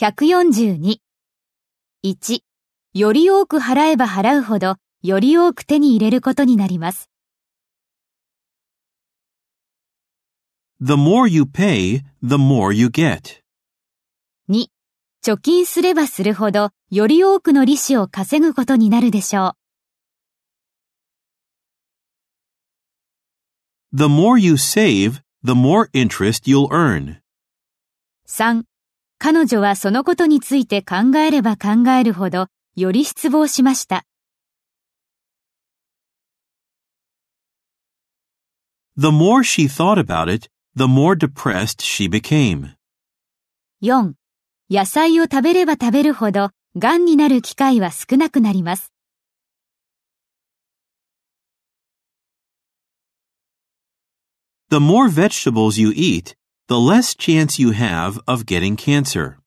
142。1、より多く払えば払うほど、より多く手に入れることになります。The more you pay, the more you get. 2、貯金すればするほど、より多くの利子を稼ぐことになるでしょ The more you save, the more interest you'll earn. う。3、彼女はそのことについて考えれば考えるほど、より失望しました。The more she thought about it, the more depressed she became. 4、野菜を食べれば食べるほど、癌になる機会は少なくなります。The more vegetables you eat, the less chance you have of getting cancer.